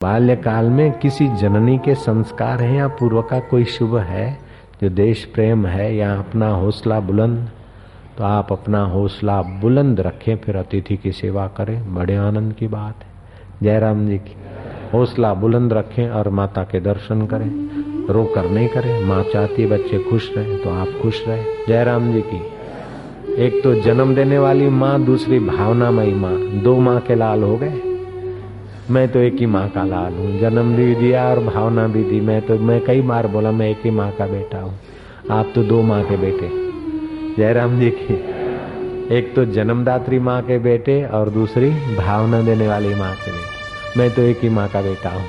बाल्यकाल में किसी जननी के संस्कार है या पूर्व का कोई शुभ है? जो देश प्रेम है या अपना हौसला बुलंद? तो आप अपना हौसला बुलंद रखें, फिर अतिथि की सेवा करें। बड़े आनंद की बात है। जयराम जी की, हौसला बुलंद रखें और माता के दर्शन करें। रो कर नहीं करें। माँ चाहती बच्चे खुश रहे तो आप खुश रहे। जयराम जी की, एक तो जन्म देने वाली माँ, दूसरी भावनामयी माँ। दो माँ के लाल हो गए। मैं तो एक ही माँ का लाल हूँ। जन्म भी दिया और भावना भी दी। मैं तो मैं कई बार बोला, मैं एक ही माँ का बेटा हूँ। आप तो दो माँ के बेटे। जयराम जी की, एक तो जन्मदात्री माँ के बेटे और दूसरी भावना देने वाली माँ के बेटे। मैं तो एक ही माँ का बेटा हूँ।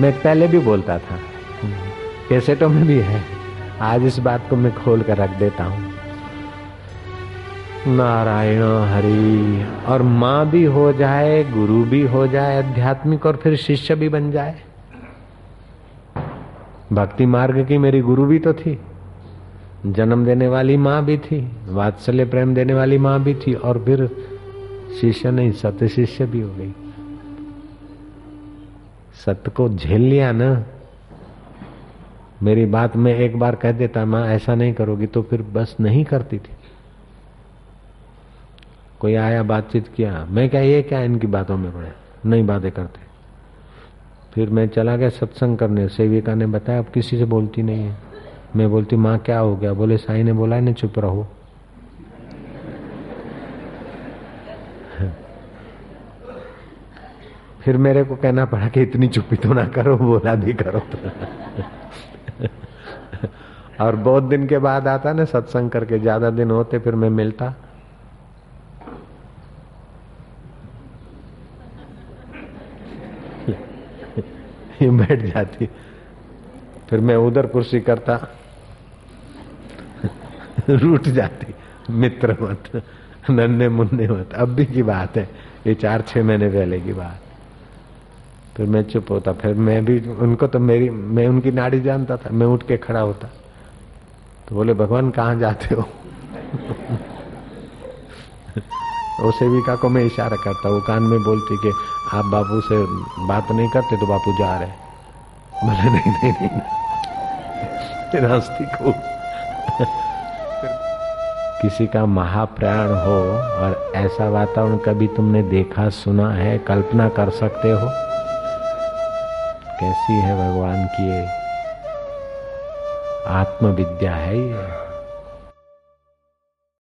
मैं पहले भी बोलता था। कैसेटों में भी है। आज इस बात को मैं खोल कर रख देता हूँ। नारायण हरि। और माँ भी हो जाए, गुरु भी हो जाए, आध्यात्मिक और फिर शिष्य भी बन जाए। भक्ति मार्ग की मेरी गुरु भी तो थी। जन्म देने वाली माँ भी थी, वात्सल्य प्रेम देने वाली माँ भी थी, और फिर शिष्य नहीं, सत्य शिष्य भी हो गई। सत्य को झेल लिया ना। मेरी बात में एक बार कह देता, माँ, ऐसा नहीं करोगी तो फिर बस नहीं करती थी। कोई आया, बातचीत किया। मैं क्या, ये क्या इनकी बातों में पड़े? नहीं बातें करते। फिर मैं चला गया सत्संग करने। सेविका ने बताया, अब किसी से बोलती नहीं है। मैं बोलती, माँ, क्या हो गया? बोले, साई ने बोला ना चुप रहो। फिर मेरे को कहना पड़ा कि इतनी चुप्पी तो ना करो, बोला भी करो। और बहुत दिन के बाद आता ना, सत्संग करके, ज़्यादा दिन होते, फिर मैं मिलता। ये बैठ जाती। फिर मैं उधर कुर्सी करता। रूठ जाती। मित्र मत, नन्हे मुन्ने मत। अब भी की बात है। ये चार, छह महीने पहले की बात। फिर मैं चुप होता। फिर मैं भी, उनको तो मेरी, मैं उनकी नाड़ी जानता था। मैं उठ के खड़ा होता। तो बोले, भगवान, कहाँ जाते हो? वो सेविका को मैं इशारा करता वो कान में बोलती कि आप बापू से बात नहीं करते तो बापू जा रहे बोले नहीं नहीं नहीं, नहीं। हंसती को किसी का महाप्रयाण हो और ऐसा वातावरण कभी तुमने देखा सुना है कल्पना कर सकते हो कैसी है भगवान की आत्मविद्या है ये